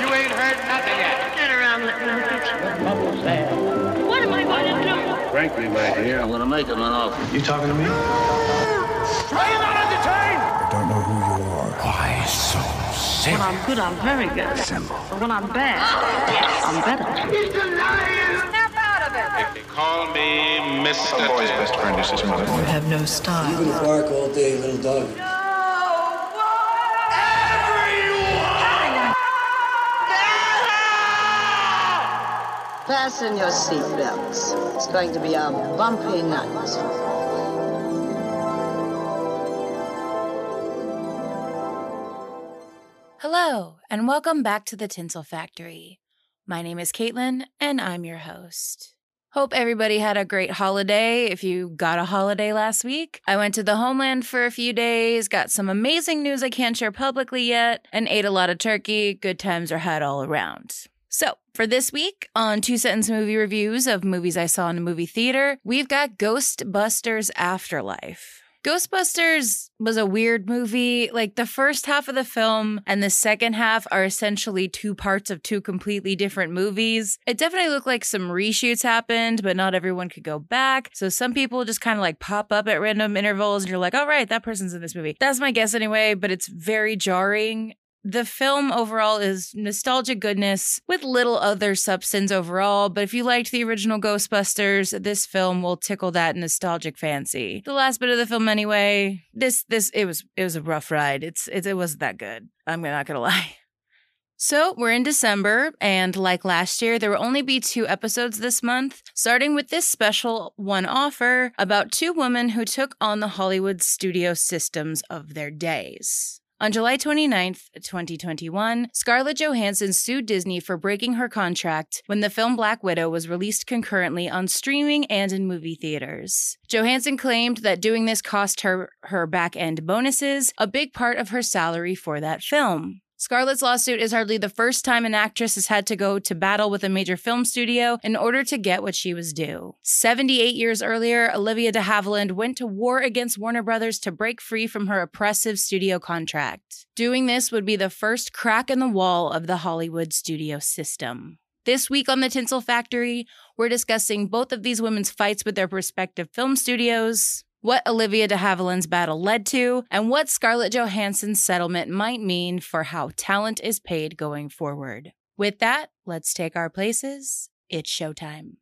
You ain't heard nothing yet. Get around, let me get you. Bubbles there. What am I going to do? Frankly, my dear, I'm gonna make him an offer. You talking to me? Are you not entertained? I don't know who you are. Why so When I'm good, I'm very good. But when I'm bad, I'm better. They call me Mr. A boy's best friend is his mother. You have no style. gonna bark all day, little dog. Fasten your seatbelts. It's going to be a bumpy night. Hello, and welcome back to the Tinsel Factory. My name is Caitlin, and I'm your host. Hope everybody had a great holiday if you got a holiday last week. I went to the homeland for a few days, got some amazing news I can't share publicly yet, and ate a lot of turkey. Good times are had all around. So, for this week on Two Sentence Movie Reviews of movies I saw in a movie theater, we've got Ghostbusters Afterlife. Ghostbusters was a weird movie. Like the first half of the film and the second half are essentially two parts of two completely different movies. It definitely looked like some reshoots happened, but not everyone could go back. So some people just kind of like pop up at random intervals and you're like, all right, that person's in this movie. That's my guess anyway, but it's very jarring. The film overall is nostalgic goodness with little other substance overall, but if you liked the original Ghostbusters, this film will tickle that nostalgic fancy. The last bit of the film anyway, this this it was it was a rough ride. It's it, it wasn't that good. I'm not going to lie. So, we're in December, and like last year, there will only be two episodes this month, starting with this special one offer about two women who took on the Hollywood studio systems of their days. On July 29th, 2021, Scarlett Johansson sued Disney for breaking her contract when the film Black Widow was released concurrently on streaming and in movie theaters. Johansson claimed that doing this cost her her back end bonuses, a big part of her salary for that film. Scarlett's lawsuit is hardly the first time an actress has had to go to battle with a major film studio in order to get what she was due. 78 years earlier, Olivia de Havilland went to war against Warner Brothers to break free from her oppressive studio contract. Doing this would be the first crack in the wall of the Hollywood studio system. This week on the Tinsel Factory, we're discussing both of these women's fights with their respective film studios, what Olivia de Havilland's battle led to, and what Scarlett Johansson's settlement might mean for how talent is paid going forward. With that, let's take our places. It's showtime.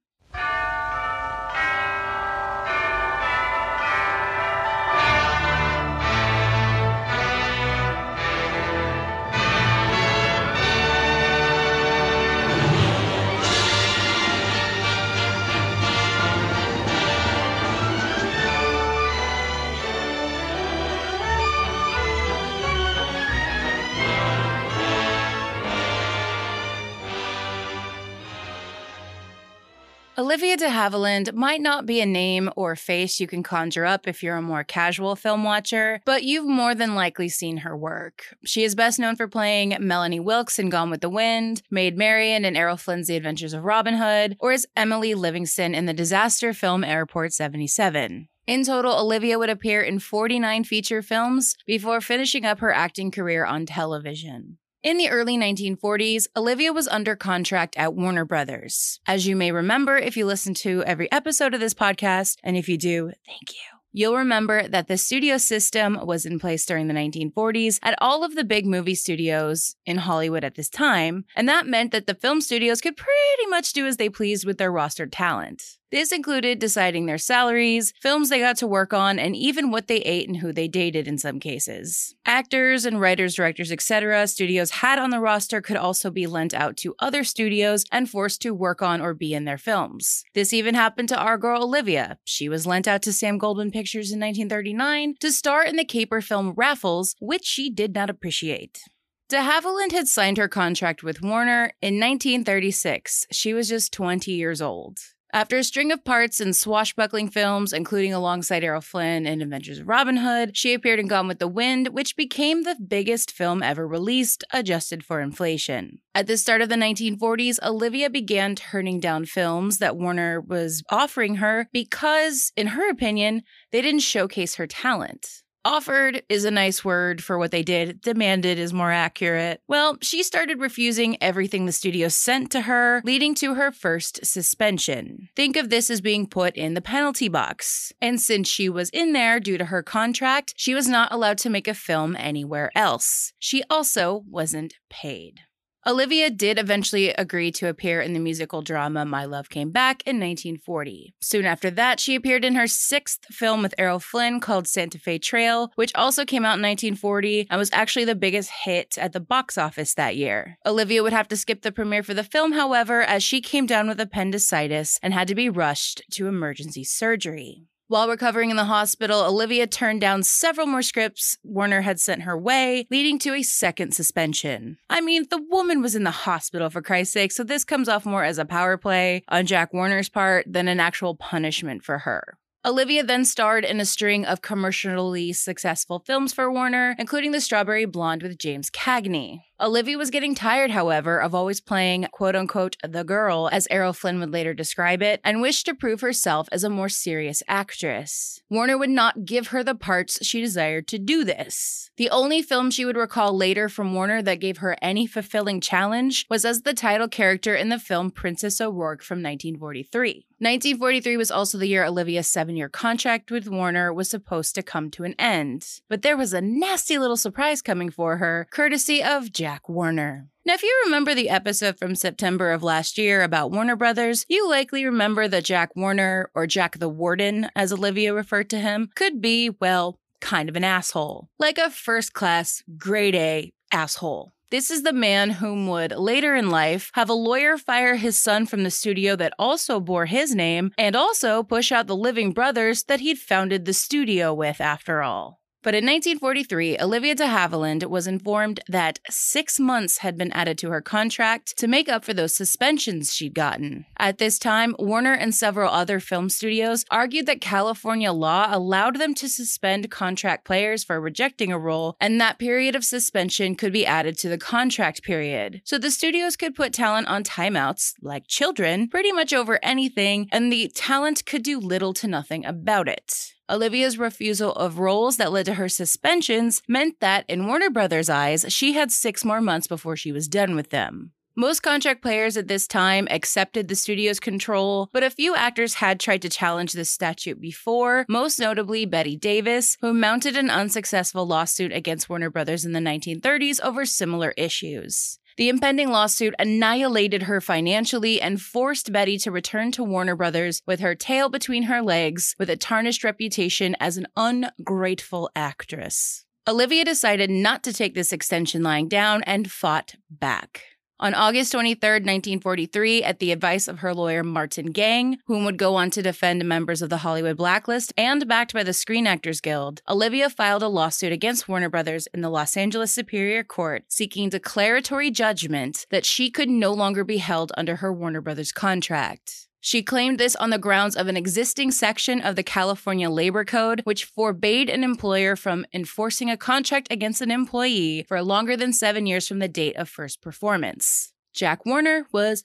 Olivia de Havilland might not be a name or face you can conjure up if you're a more casual film watcher, but you've more than likely seen her work. She is best known for playing Melanie Wilkes in Gone with the Wind, Maid Marian in Errol Flynn's The Adventures of Robin Hood, or as Emily Livingston in the disaster film Airport 77. In total, Olivia would appear in 49 feature films before finishing up her acting career on television. In the early 1940s, Olivia was under contract at Warner Brothers. As you may remember if you listen to every episode of this podcast, and if you do, thank you. You'll remember that the studio system was in place during the 1940s at all of the big movie studios in Hollywood at this time, and that meant that the film studios could pretty much do as they pleased with their rostered talent. This included deciding their salaries, films they got to work on, and even what they ate and who they dated in some cases. Actors and writers, directors, etc., studios had on the roster could also be lent out to other studios and forced to work on or be in their films. This even happened to our girl Olivia. She was lent out to Sam Goldwyn Pictures in 1939 to star in the caper film Raffles, which she did not appreciate. De Havilland had signed her contract with Warner in 1936. She was just 20 years old. After a string of parts in swashbuckling films, including alongside Errol Flynn in Adventures of Robin Hood, she appeared in Gone with the Wind, which became the biggest film ever released, adjusted for inflation. At the start of the 1940s, Olivia began turning down films that Warner was offering her because, in her opinion, they didn't showcase her talent. Offered is a nice word for what they did. Demanded is more accurate. Well, she started refusing everything the studio sent to her, leading to her first suspension. Think of this as being put in the penalty box. And since she was in there due to her contract, she was not allowed to make a film anywhere else. She also wasn't paid. Olivia did eventually agree to appear in the musical drama My Love Came Back in 1940. Soon after that, she appeared in her sixth film with Errol Flynn called Santa Fe Trail, which also came out in 1940 and was actually the biggest hit at the box office that year. Olivia would have to skip the premiere for the film, however, as she came down with appendicitis and had to be rushed to emergency surgery. While recovering in the hospital, Olivia turned down several more scripts Warner had sent her way, leading to a second suspension. I mean, the woman was in the hospital for Christ's sake, so this comes off more as a power play on Jack Warner's part than an actual punishment for her. Olivia then starred in a string of commercially successful films for Warner, including The Strawberry Blonde with James Cagney. Olivia was getting tired, however, of always playing quote unquote the girl, as Errol Flynn would later describe it, and wished to prove herself as a more serious actress. Warner would not give her the parts she desired to do this. The only film she would recall later from Warner that gave her any fulfilling challenge was as the title character in the film Princess O'Rourke from 1943. 1943 was also the year Olivia's seven year contract with Warner was supposed to come to an end. But there was a nasty little surprise coming for her, courtesy of Jack Warner. Now, if you remember the episode from September of last year about Warner Brothers, you likely remember that Jack Warner, or Jack the Warden, as Olivia referred to him, could be, well, kind of an asshole. Like a first class, grade A asshole. This is the man whom would later in life have a lawyer fire his son from the studio that also bore his name and also push out the living brothers that he'd founded the studio with after all. But in 1943, Olivia de Havilland was informed that six months had been added to her contract to make up for those suspensions she'd gotten. At this time, Warner and several other film studios argued that California law allowed them to suspend contract players for rejecting a role, and that period of suspension could be added to the contract period. So the studios could put talent on timeouts, like children, pretty much over anything, and the talent could do little to nothing about it. Olivia's refusal of roles that led to her suspensions meant that, in Warner Brothers' eyes, she had six more months before she was done with them. Most contract players at this time accepted the studio's control, but a few actors had tried to challenge this statute before, most notably Bette Davis, who mounted an unsuccessful lawsuit against Warner Brothers in the 1930s over similar issues. The impending lawsuit annihilated her financially and forced Bette to return to Warner Brothers with her tail between her legs, with a tarnished reputation as an ungrateful actress. Olivia decided not to take this extension lying down and fought back. On August 23, 1943, at the advice of her lawyer Martin Gang, whom would go on to defend members of the Hollywood Blacklist and backed by the Screen Actors Guild, Olivia filed a lawsuit against Warner Brothers in the Los Angeles Superior Court seeking declaratory judgment that she could no longer be held under her Warner Brothers contract. She claimed this on the grounds of an existing section of the California Labor Code, which forbade an employer from enforcing a contract against an employee for longer than seven years from the date of first performance. Jack Warner was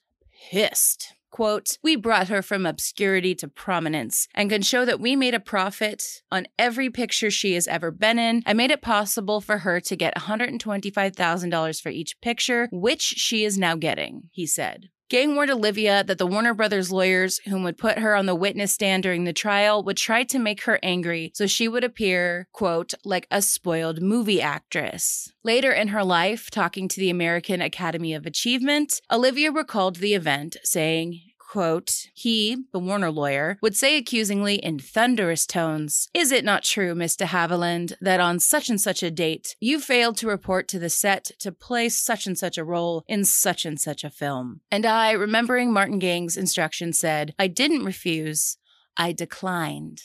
pissed. Quote, we brought her from obscurity to prominence and can show that we made a profit on every picture she has ever been in and made it possible for her to get $125,000 for each picture, which she is now getting, he said. Gang warned Olivia that the Warner Brothers lawyers, whom would put her on the witness stand during the trial, would try to make her angry so she would appear, quote, like a spoiled movie actress. Later in her life, talking to the American Academy of Achievement, Olivia recalled the event, saying, quote, he, the Warner lawyer, would say accusingly in thunderous tones, Is it not true, Miss de Havilland, that on such and such a date you failed to report to the set to play such and such a role in such and such a film? And I, remembering Martin Gang's instructions, said, I didn't refuse, I declined.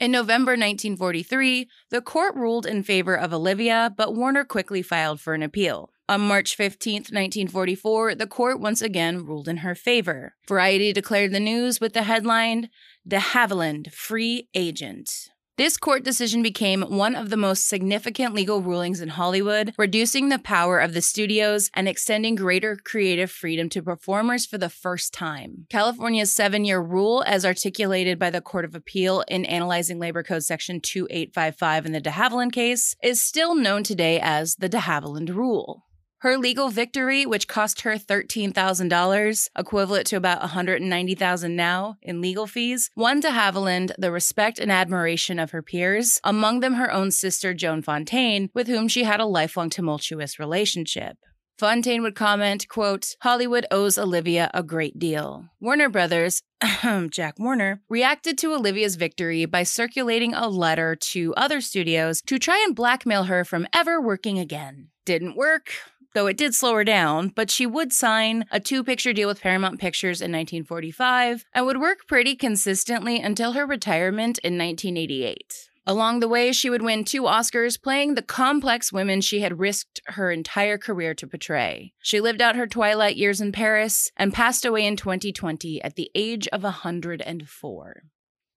In November 1943, the court ruled in favor of Olivia, but Warner quickly filed for an appeal. On March 15, 1944, the court once again ruled in her favor. Variety declared the news with the headline, De Havilland, Free Agent. This court decision became one of the most significant legal rulings in Hollywood, reducing the power of the studios and extending greater creative freedom to performers for the first time. California's seven year rule, as articulated by the Court of Appeal in analyzing Labor Code Section 2855 in the de Havilland case, is still known today as the de Havilland Rule. Her legal victory, which cost her $13,000, equivalent to about 190,000 now in legal fees, won de Havilland the respect and admiration of her peers, among them her own sister Joan Fontaine, with whom she had a lifelong tumultuous relationship. Fontaine would comment, quote, Hollywood owes Olivia a great deal. Warner Brothers, Jack Warner, reacted to Olivia's victory by circulating a letter to other studios to try and blackmail her from ever working again. Didn't work though it did slow her down, but she would sign a two picture deal with Paramount Pictures in 1945 and would work pretty consistently until her retirement in 1988. Along the way, she would win two Oscars playing the complex women she had risked her entire career to portray. She lived out her twilight years in Paris and passed away in 2020 at the age of 104.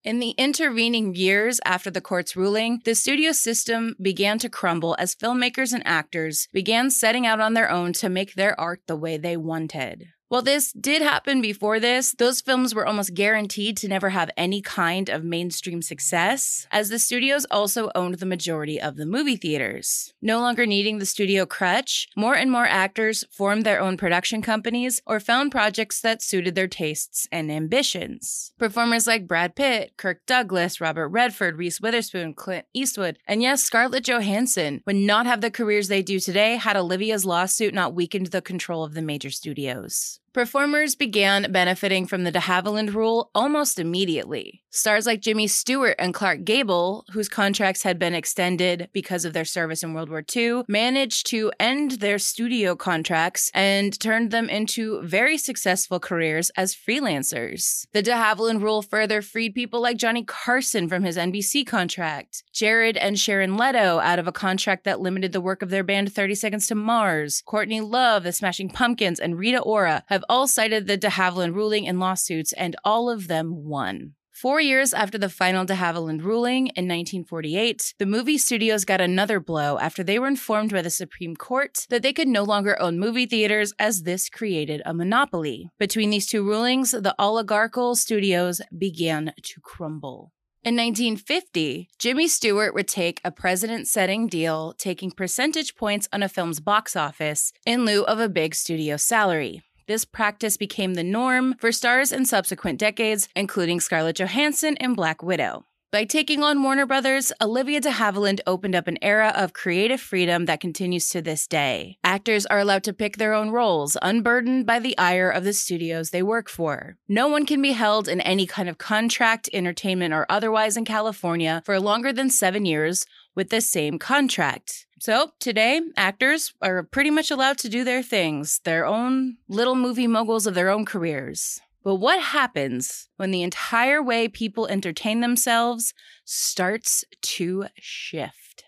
In the intervening years after the court's ruling, the studio system began to crumble as filmmakers and actors began setting out on their own to make their art the way they wanted. While this did happen before this, those films were almost guaranteed to never have any kind of mainstream success, as the studios also owned the majority of the movie theaters. No longer needing the studio crutch, more and more actors formed their own production companies or found projects that suited their tastes and ambitions. Performers like Brad Pitt, Kirk Douglas, Robert Redford, Reese Witherspoon, Clint Eastwood, and yes, Scarlett Johansson would not have the careers they do today had Olivia's lawsuit not weakened the control of the major studios. Performers began benefiting from the de Havilland rule almost immediately. Stars like Jimmy Stewart and Clark Gable, whose contracts had been extended because of their service in World War II, managed to end their studio contracts and turned them into very successful careers as freelancers. The de Havilland rule further freed people like Johnny Carson from his NBC contract, Jared and Shannon Leto out of a contract that limited the work of their band 30 Seconds to Mars, Courtney Love, the Smashing Pumpkins, and Rita Ora have all cited the de Havilland ruling in lawsuits, and all of them won. Four years after the final de Havilland ruling in 1948, the movie studios got another blow after they were informed by the Supreme Court that they could no longer own movie theaters as this created a monopoly. Between these two rulings, the oligarchical studios began to crumble. In 1950, Jimmy Stewart would take a precedent setting deal, taking percentage points on a film's box office in lieu of a big studio salary. This practice became the norm for stars in subsequent decades, including Scarlett Johansson and Black Widow. By taking on Warner Brothers, Olivia de Havilland opened up an era of creative freedom that continues to this day. Actors are allowed to pick their own roles, unburdened by the ire of the studios they work for. No one can be held in any kind of contract, entertainment, or otherwise in California for longer than seven years with the same contract. So today, actors are pretty much allowed to do their things, their own little movie moguls of their own careers. But what happens when the entire way people entertain themselves starts to shift?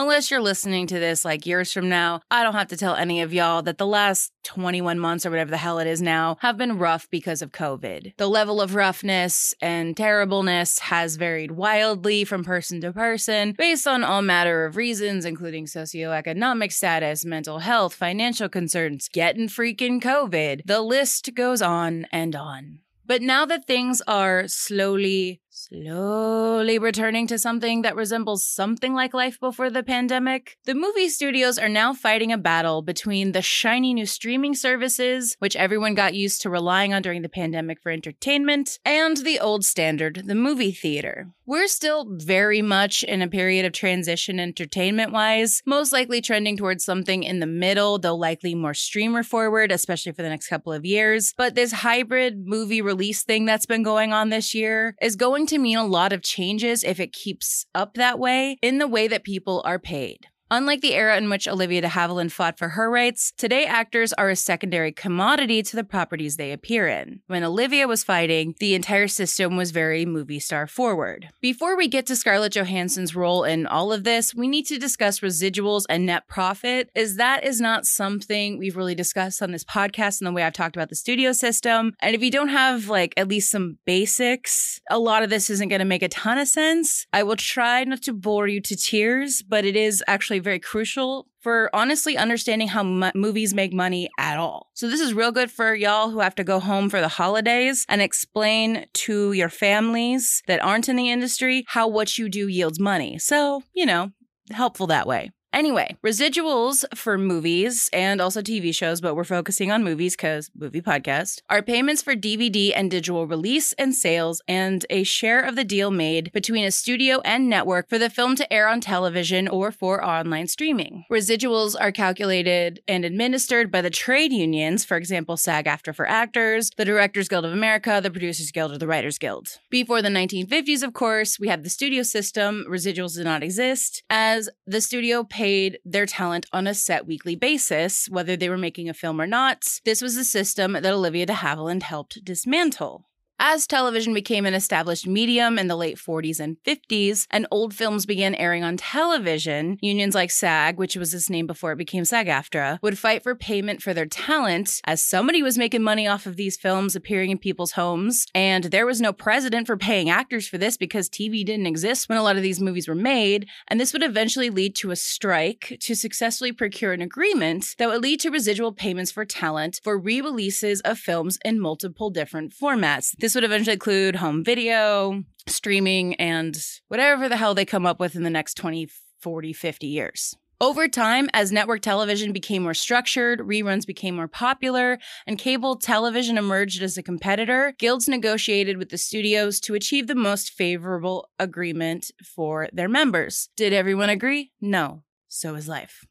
Unless you're listening to this like years from now, I don't have to tell any of y'all that the last 21 months or whatever the hell it is now have been rough because of COVID. The level of roughness and terribleness has varied wildly from person to person based on all matter of reasons, including socioeconomic status, mental health, financial concerns, getting freaking COVID. The list goes on and on. But now that things are slowly, slowly returning to something that resembles something like life before the pandemic, the movie studios are now fighting a battle between the shiny new streaming services, which everyone got used to relying on during the pandemic for entertainment, and the old standard, the movie theater. We're still very much in a period of transition entertainment wise, most likely trending towards something in the middle, though likely more streamer forward, especially for the next couple of years. But this hybrid movie release thing that's been going on this year is going to mean a lot of changes if it keeps up that way in the way that people are paid. Unlike the era in which Olivia de Havilland fought for her rights, today actors are a secondary commodity to the properties they appear in. When Olivia was fighting, the entire system was very movie star forward. Before we get to Scarlett Johansson's role in all of this, we need to discuss residuals and net profit, as that is not something we've really discussed on this podcast in the way I've talked about the studio system. And if you don't have like at least some basics, a lot of this isn't going to make a ton of sense. I will try not to bore you to tears, but it is actually very crucial for honestly understanding how mo- movies make money at all. So this is real good for y'all who have to go home for the holidays and explain to your families that aren't in the industry how what you do yields money. So, you know, helpful that way. Anyway, residuals for movies and also TV shows, but we're focusing on movies because movie podcast, are payments for DVD and digital release and sales and a share of the deal made between a studio and network for the film to air on television or for online streaming. Residuals are calculated and administered by the trade unions, for example, SAG AFTRA for actors, the Directors Guild of America, the Producers Guild, or the Writers Guild. Before the 1950s, of course, we had the studio system. Residuals did not exist, as the studio paid their talent on a set weekly basis, whether they were making a film or not. This was a system that Olivia de Havilland helped dismantle. As television became an established medium in the late 40s and 50s, and old films began airing on television, unions like SAG, which was its name before it became SAG AFTRA, would fight for payment for their talent, as somebody was making money off of these films appearing in people's homes, and there was no precedent for paying actors for this because TV didn't exist when a lot of these movies were made, and this would eventually lead to a strike to successfully procure an agreement that would lead to residual payments for talent for re releases of films in multiple different formats. This would eventually include home video, streaming, and whatever the hell they come up with in the next 20, 40, 50 years. Over time, as network television became more structured, reruns became more popular, and cable television emerged as a competitor, guilds negotiated with the studios to achieve the most favorable agreement for their members. Did everyone agree? No. So is life.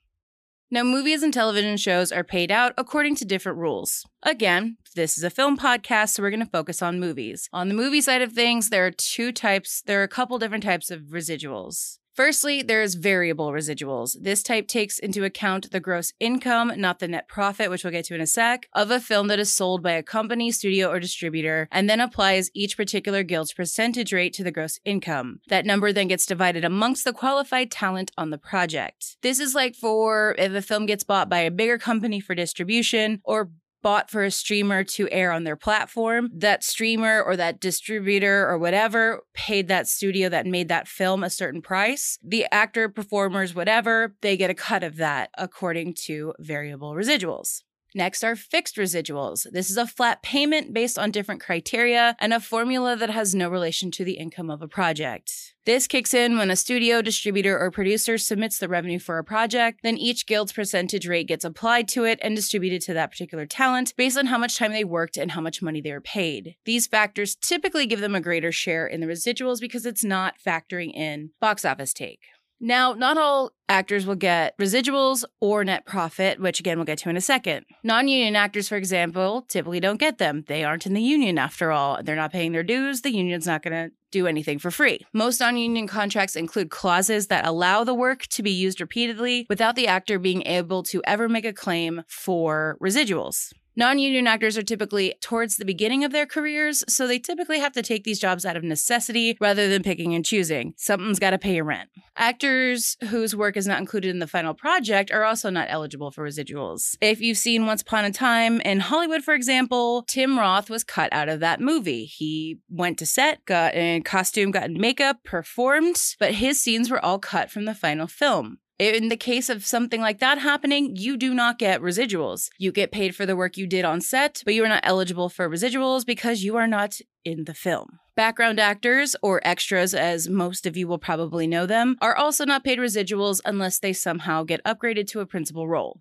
Now, movies and television shows are paid out according to different rules. Again, this is a film podcast, so we're going to focus on movies. On the movie side of things, there are two types, there are a couple different types of residuals. Firstly, there's variable residuals. This type takes into account the gross income, not the net profit, which we'll get to in a sec, of a film that is sold by a company, studio, or distributor, and then applies each particular guild's percentage rate to the gross income. That number then gets divided amongst the qualified talent on the project. This is like for if a film gets bought by a bigger company for distribution or bought for a streamer to air on their platform, that streamer or that distributor or whatever paid that studio that made that film a certain price. The actor, performers, whatever, they get a cut of that according to variable residuals. Next are fixed residuals. This is a flat payment based on different criteria and a formula that has no relation to the income of a project. This kicks in when a studio, distributor, or producer submits the revenue for a project, then each guild's percentage rate gets applied to it and distributed to that particular talent based on how much time they worked and how much money they were paid. These factors typically give them a greater share in the residuals because it's not factoring in box office take. Now, not all actors will get residuals or net profit, which again we'll get to in a second. Non union actors, for example, typically don't get them. They aren't in the union after all. They're not paying their dues. The union's not going to do anything for free. Most non union contracts include clauses that allow the work to be used repeatedly without the actor being able to ever make a claim for residuals. Non union actors are typically towards the beginning of their careers, so they typically have to take these jobs out of necessity rather than picking and choosing. Something's got to pay your rent. Actors whose work is not included in the final project are also not eligible for residuals. If you've seen Once Upon a Time in Hollywood, for example, Tim Roth was cut out of that movie. He went to set, got in costume, got in makeup, performed, but his scenes were all cut from the final film. In the case of something like that happening, you do not get residuals. You get paid for the work you did on set, but you are not eligible for residuals because you are not in the film. Background actors, or extras as most of you will probably know them, are also not paid residuals unless they somehow get upgraded to a principal role.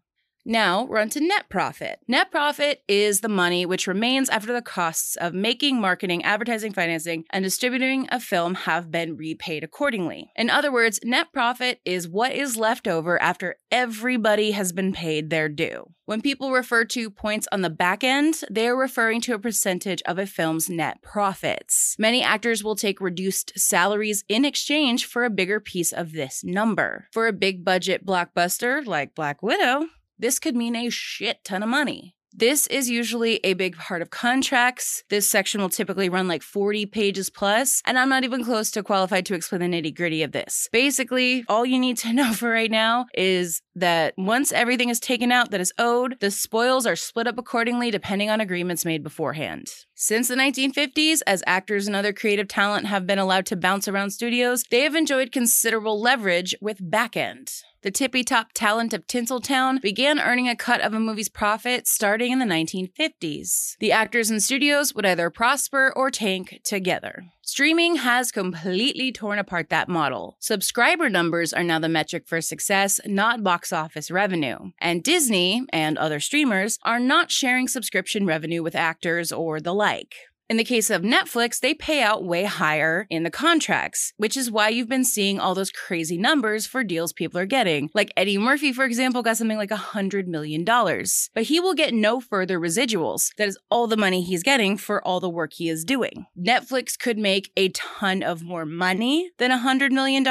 Now we're on to net profit. Net profit is the money which remains after the costs of making, marketing, advertising, financing, and distributing a film have been repaid accordingly. In other words, net profit is what is left over after everybody has been paid their due. When people refer to points on the back end, they are referring to a percentage of a film's net profits. Many actors will take reduced salaries in exchange for a bigger piece of this number. For a big budget blockbuster like Black Widow, this could mean a shit ton of money. This is usually a big part of contracts. This section will typically run like 40 pages plus, and I'm not even close to qualified to explain the nitty gritty of this. Basically, all you need to know for right now is that once everything is taken out that is owed, the spoils are split up accordingly depending on agreements made beforehand. Since the 1950s, as actors and other creative talent have been allowed to bounce around studios, they have enjoyed considerable leverage with backend. The tippy top talent of Tinseltown began earning a cut of a movie's profit starting in the 1950s. The actors and studios would either prosper or tank together. Streaming has completely torn apart that model. Subscriber numbers are now the metric for success, not box office revenue. And Disney and other streamers are not sharing subscription revenue with actors or the like. In the case of Netflix, they pay out way higher in the contracts, which is why you've been seeing all those crazy numbers for deals people are getting. Like Eddie Murphy, for example, got something like $100 million. But he will get no further residuals. That is all the money he's getting for all the work he is doing. Netflix could make a ton of more money than $100 million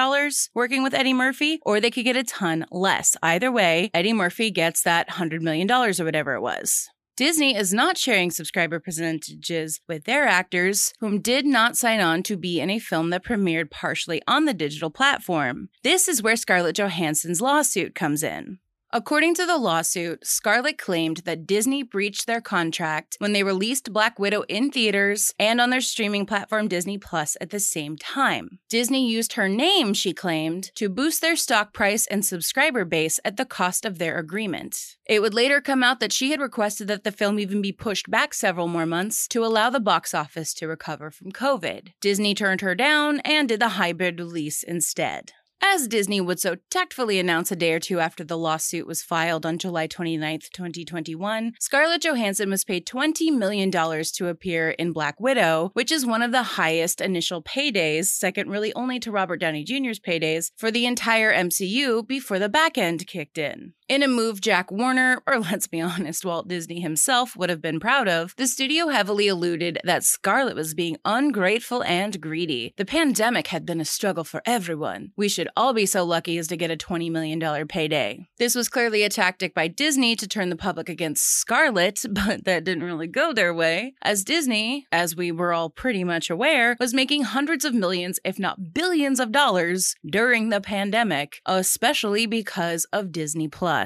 working with Eddie Murphy, or they could get a ton less. Either way, Eddie Murphy gets that $100 million or whatever it was. Disney is not sharing subscriber percentages with their actors, whom did not sign on to be in a film that premiered partially on the digital platform. This is where Scarlett Johansson's lawsuit comes in. According to the lawsuit, Scarlett claimed that Disney breached their contract when they released Black Widow in theaters and on their streaming platform Disney Plus at the same time. Disney used her name, she claimed, to boost their stock price and subscriber base at the cost of their agreement. It would later come out that she had requested that the film even be pushed back several more months to allow the box office to recover from COVID. Disney turned her down and did the hybrid release instead. As Disney would so tactfully announce a day or two after the lawsuit was filed on July 29, 2021, Scarlett Johansson was paid $20 million to appear in Black Widow, which is one of the highest initial paydays, second really only to Robert Downey Jr.'s paydays, for the entire MCU before the back end kicked in. In a move Jack Warner, or let's be honest, Walt Disney himself would have been proud of, the studio heavily alluded that Scarlett was being ungrateful and greedy. The pandemic had been a struggle for everyone. We should all be so lucky as to get a $20 million payday. This was clearly a tactic by Disney to turn the public against Scarlett, but that didn't really go their way, as Disney, as we were all pretty much aware, was making hundreds of millions, if not billions of dollars during the pandemic, especially because of Disney Plus.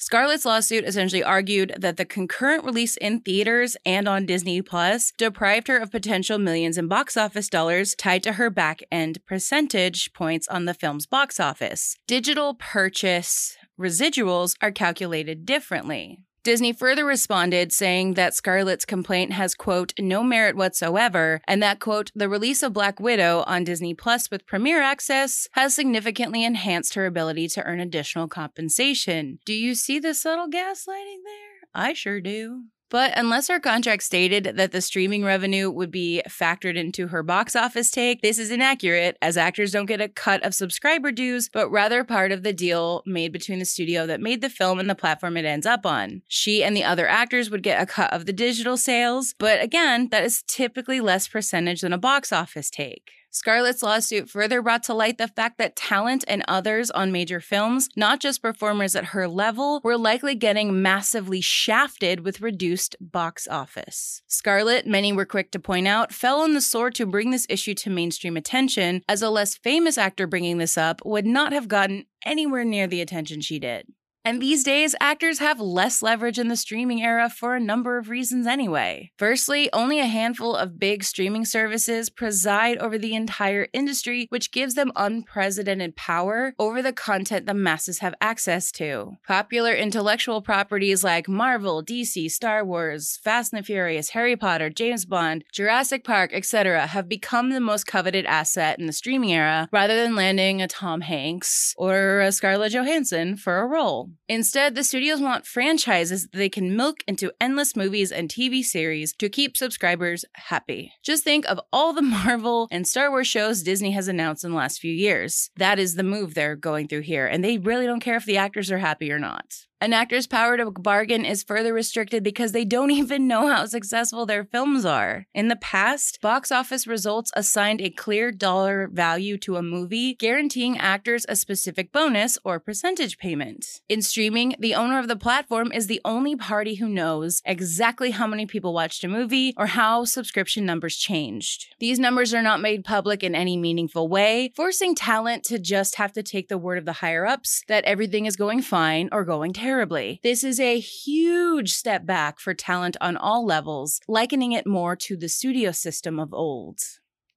Scarlett's lawsuit essentially argued that the concurrent release in theaters and on Disney Plus deprived her of potential millions in box office dollars tied to her back end percentage points on the film's box office. Digital purchase residuals are calculated differently. Disney further responded saying that Scarlett's complaint has, quote, no merit whatsoever, and that, quote, the release of Black Widow on Disney Plus with premiere access has significantly enhanced her ability to earn additional compensation. Do you see the subtle gaslighting there? I sure do. But unless her contract stated that the streaming revenue would be factored into her box office take, this is inaccurate, as actors don't get a cut of subscriber dues, but rather part of the deal made between the studio that made the film and the platform it ends up on. She and the other actors would get a cut of the digital sales, but again, that is typically less percentage than a box office take. Scarlett's lawsuit further brought to light the fact that talent and others on major films, not just performers at her level, were likely getting massively shafted with reduced box office. Scarlett, many were quick to point out, fell on the sword to bring this issue to mainstream attention, as a less famous actor bringing this up would not have gotten anywhere near the attention she did. And these days, actors have less leverage in the streaming era for a number of reasons anyway. Firstly, only a handful of big streaming services preside over the entire industry, which gives them unprecedented power over the content the masses have access to. Popular intellectual properties like Marvel, DC, Star Wars, Fast and the Furious, Harry Potter, James Bond, Jurassic Park, etc., have become the most coveted asset in the streaming era rather than landing a Tom Hanks or a Scarlett Johansson for a role. Instead, the studios want franchises they can milk into endless movies and TV series to keep subscribers happy. Just think of all the Marvel and Star Wars shows Disney has announced in the last few years. That is the move they're going through here, and they really don't care if the actors are happy or not. An actor's power to bargain is further restricted because they don't even know how successful their films are. In the past, box office results assigned a clear dollar value to a movie, guaranteeing actors a specific bonus or percentage payment. In streaming, the owner of the platform is the only party who knows exactly how many people watched a movie or how subscription numbers changed. These numbers are not made public in any meaningful way, forcing talent to just have to take the word of the higher ups that everything is going fine or going terribly terribly. This is a huge step back for talent on all levels, likening it more to the studio system of old.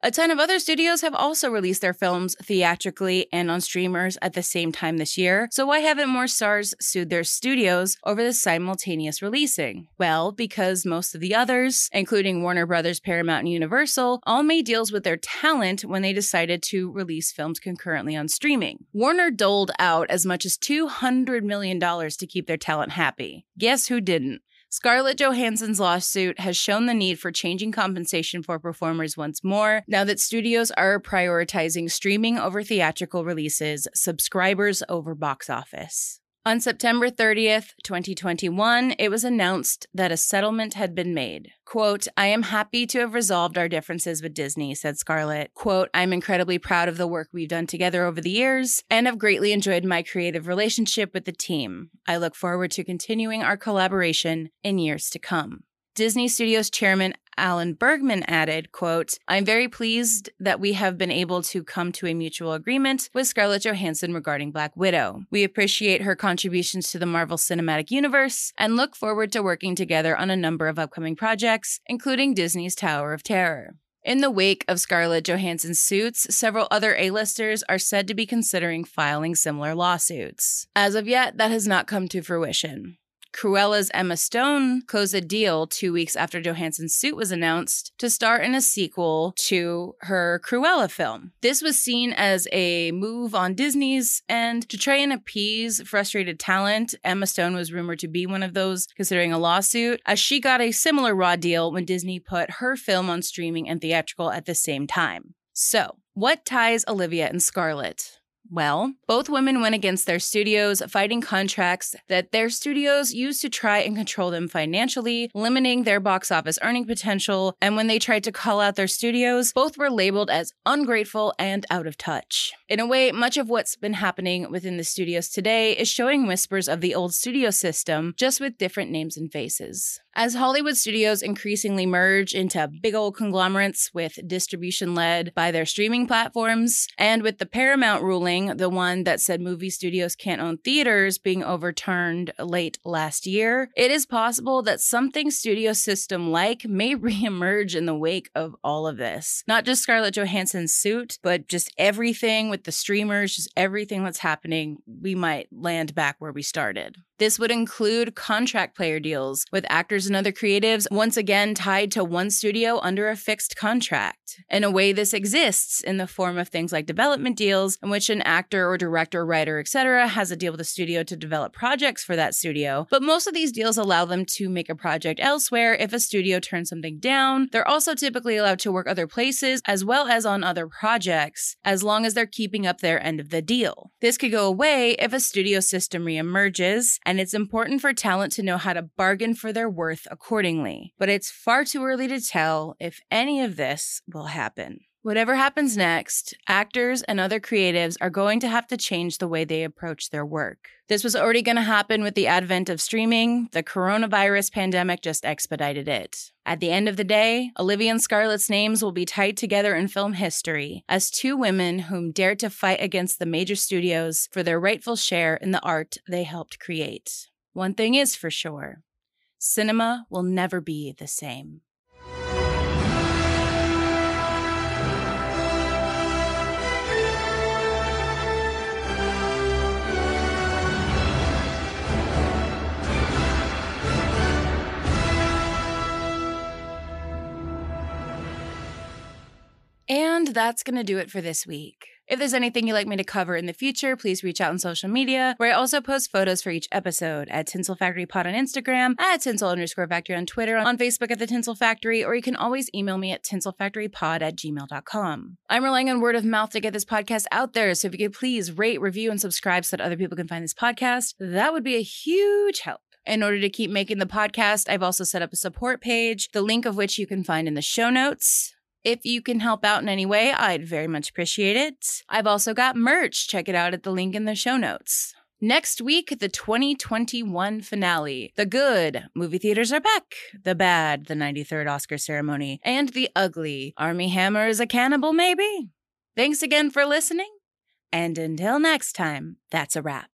A ton of other studios have also released their films theatrically and on streamers at the same time this year, so why haven't more stars sued their studios over the simultaneous releasing? Well, because most of the others, including Warner Brothers, Paramount, and Universal, all made deals with their talent when they decided to release films concurrently on streaming. Warner doled out as much as $200 million to keep their talent happy. Guess who didn't? Scarlett Johansson's lawsuit has shown the need for changing compensation for performers once more, now that studios are prioritizing streaming over theatrical releases, subscribers over box office. On September 30th, 2021, it was announced that a settlement had been made. Quote, I am happy to have resolved our differences with Disney, said Scarlett. Quote, I'm incredibly proud of the work we've done together over the years and have greatly enjoyed my creative relationship with the team. I look forward to continuing our collaboration in years to come. Disney Studios chairman Alan Bergman added, quote, I'm very pleased that we have been able to come to a mutual agreement with Scarlett Johansson regarding Black Widow. We appreciate her contributions to the Marvel Cinematic Universe and look forward to working together on a number of upcoming projects, including Disney's Tower of Terror. In the wake of Scarlett Johansson's suits, several other A-listers are said to be considering filing similar lawsuits. As of yet, that has not come to fruition. Cruella's Emma Stone closed a deal two weeks after Johansson's suit was announced to star in a sequel to her Cruella film. This was seen as a move on Disney's end to try and appease frustrated talent. Emma Stone was rumored to be one of those considering a lawsuit, as she got a similar raw deal when Disney put her film on streaming and theatrical at the same time. So, what ties Olivia and Scarlett? Well, both women went against their studios, fighting contracts that their studios used to try and control them financially, limiting their box office earning potential. And when they tried to call out their studios, both were labeled as ungrateful and out of touch. In a way, much of what's been happening within the studios today is showing whispers of the old studio system, just with different names and faces. As Hollywood studios increasingly merge into big old conglomerates with distribution led by their streaming platforms, and with the Paramount ruling, the one that said movie studios can't own theaters, being overturned late last year, it is possible that something studio system like may reemerge in the wake of all of this. Not just Scarlett Johansson's suit, but just everything with the streamers, just everything that's happening, we might land back where we started. This would include contract player deals with actors and other creatives, once again tied to one studio under a fixed contract. In a way, this exists in the form of things like development deals, in which an actor or director, writer, etc., has a deal with a studio to develop projects for that studio. But most of these deals allow them to make a project elsewhere if a studio turns something down. They're also typically allowed to work other places as well as on other projects, as long as they're keeping up their end of the deal. This could go away if a studio system reemerges it's important for talent to know how to bargain for their worth accordingly. But it's far too early to tell if any of this will happen. Whatever happens next, actors and other creatives are going to have to change the way they approach their work. This was already going to happen with the advent of streaming. The coronavirus pandemic just expedited it. At the end of the day, Olivia and Scarlett's names will be tied together in film history as two women whom dared to fight against the major studios for their rightful share in the art they helped create. One thing is for sure cinema will never be the same. And that's going to do it for this week. If there's anything you'd like me to cover in the future, please reach out on social media, where I also post photos for each episode at Tinsel Factory Pod on Instagram, at Tinsel underscore Factory on Twitter, on Facebook at The Tinsel Factory, or you can always email me at tinselfactorypod at gmail.com. I'm relying on word of mouth to get this podcast out there, so if you could please rate, review, and subscribe so that other people can find this podcast, that would be a huge help. In order to keep making the podcast, I've also set up a support page, the link of which you can find in the show notes. If you can help out in any way, I'd very much appreciate it. I've also got merch. Check it out at the link in the show notes. Next week, the 2021 finale. The good, movie theaters are back. The bad, the 93rd Oscar ceremony. And the ugly, Armie Hammer is a cannibal, maybe? Thanks again for listening. And until next time, that's a wrap.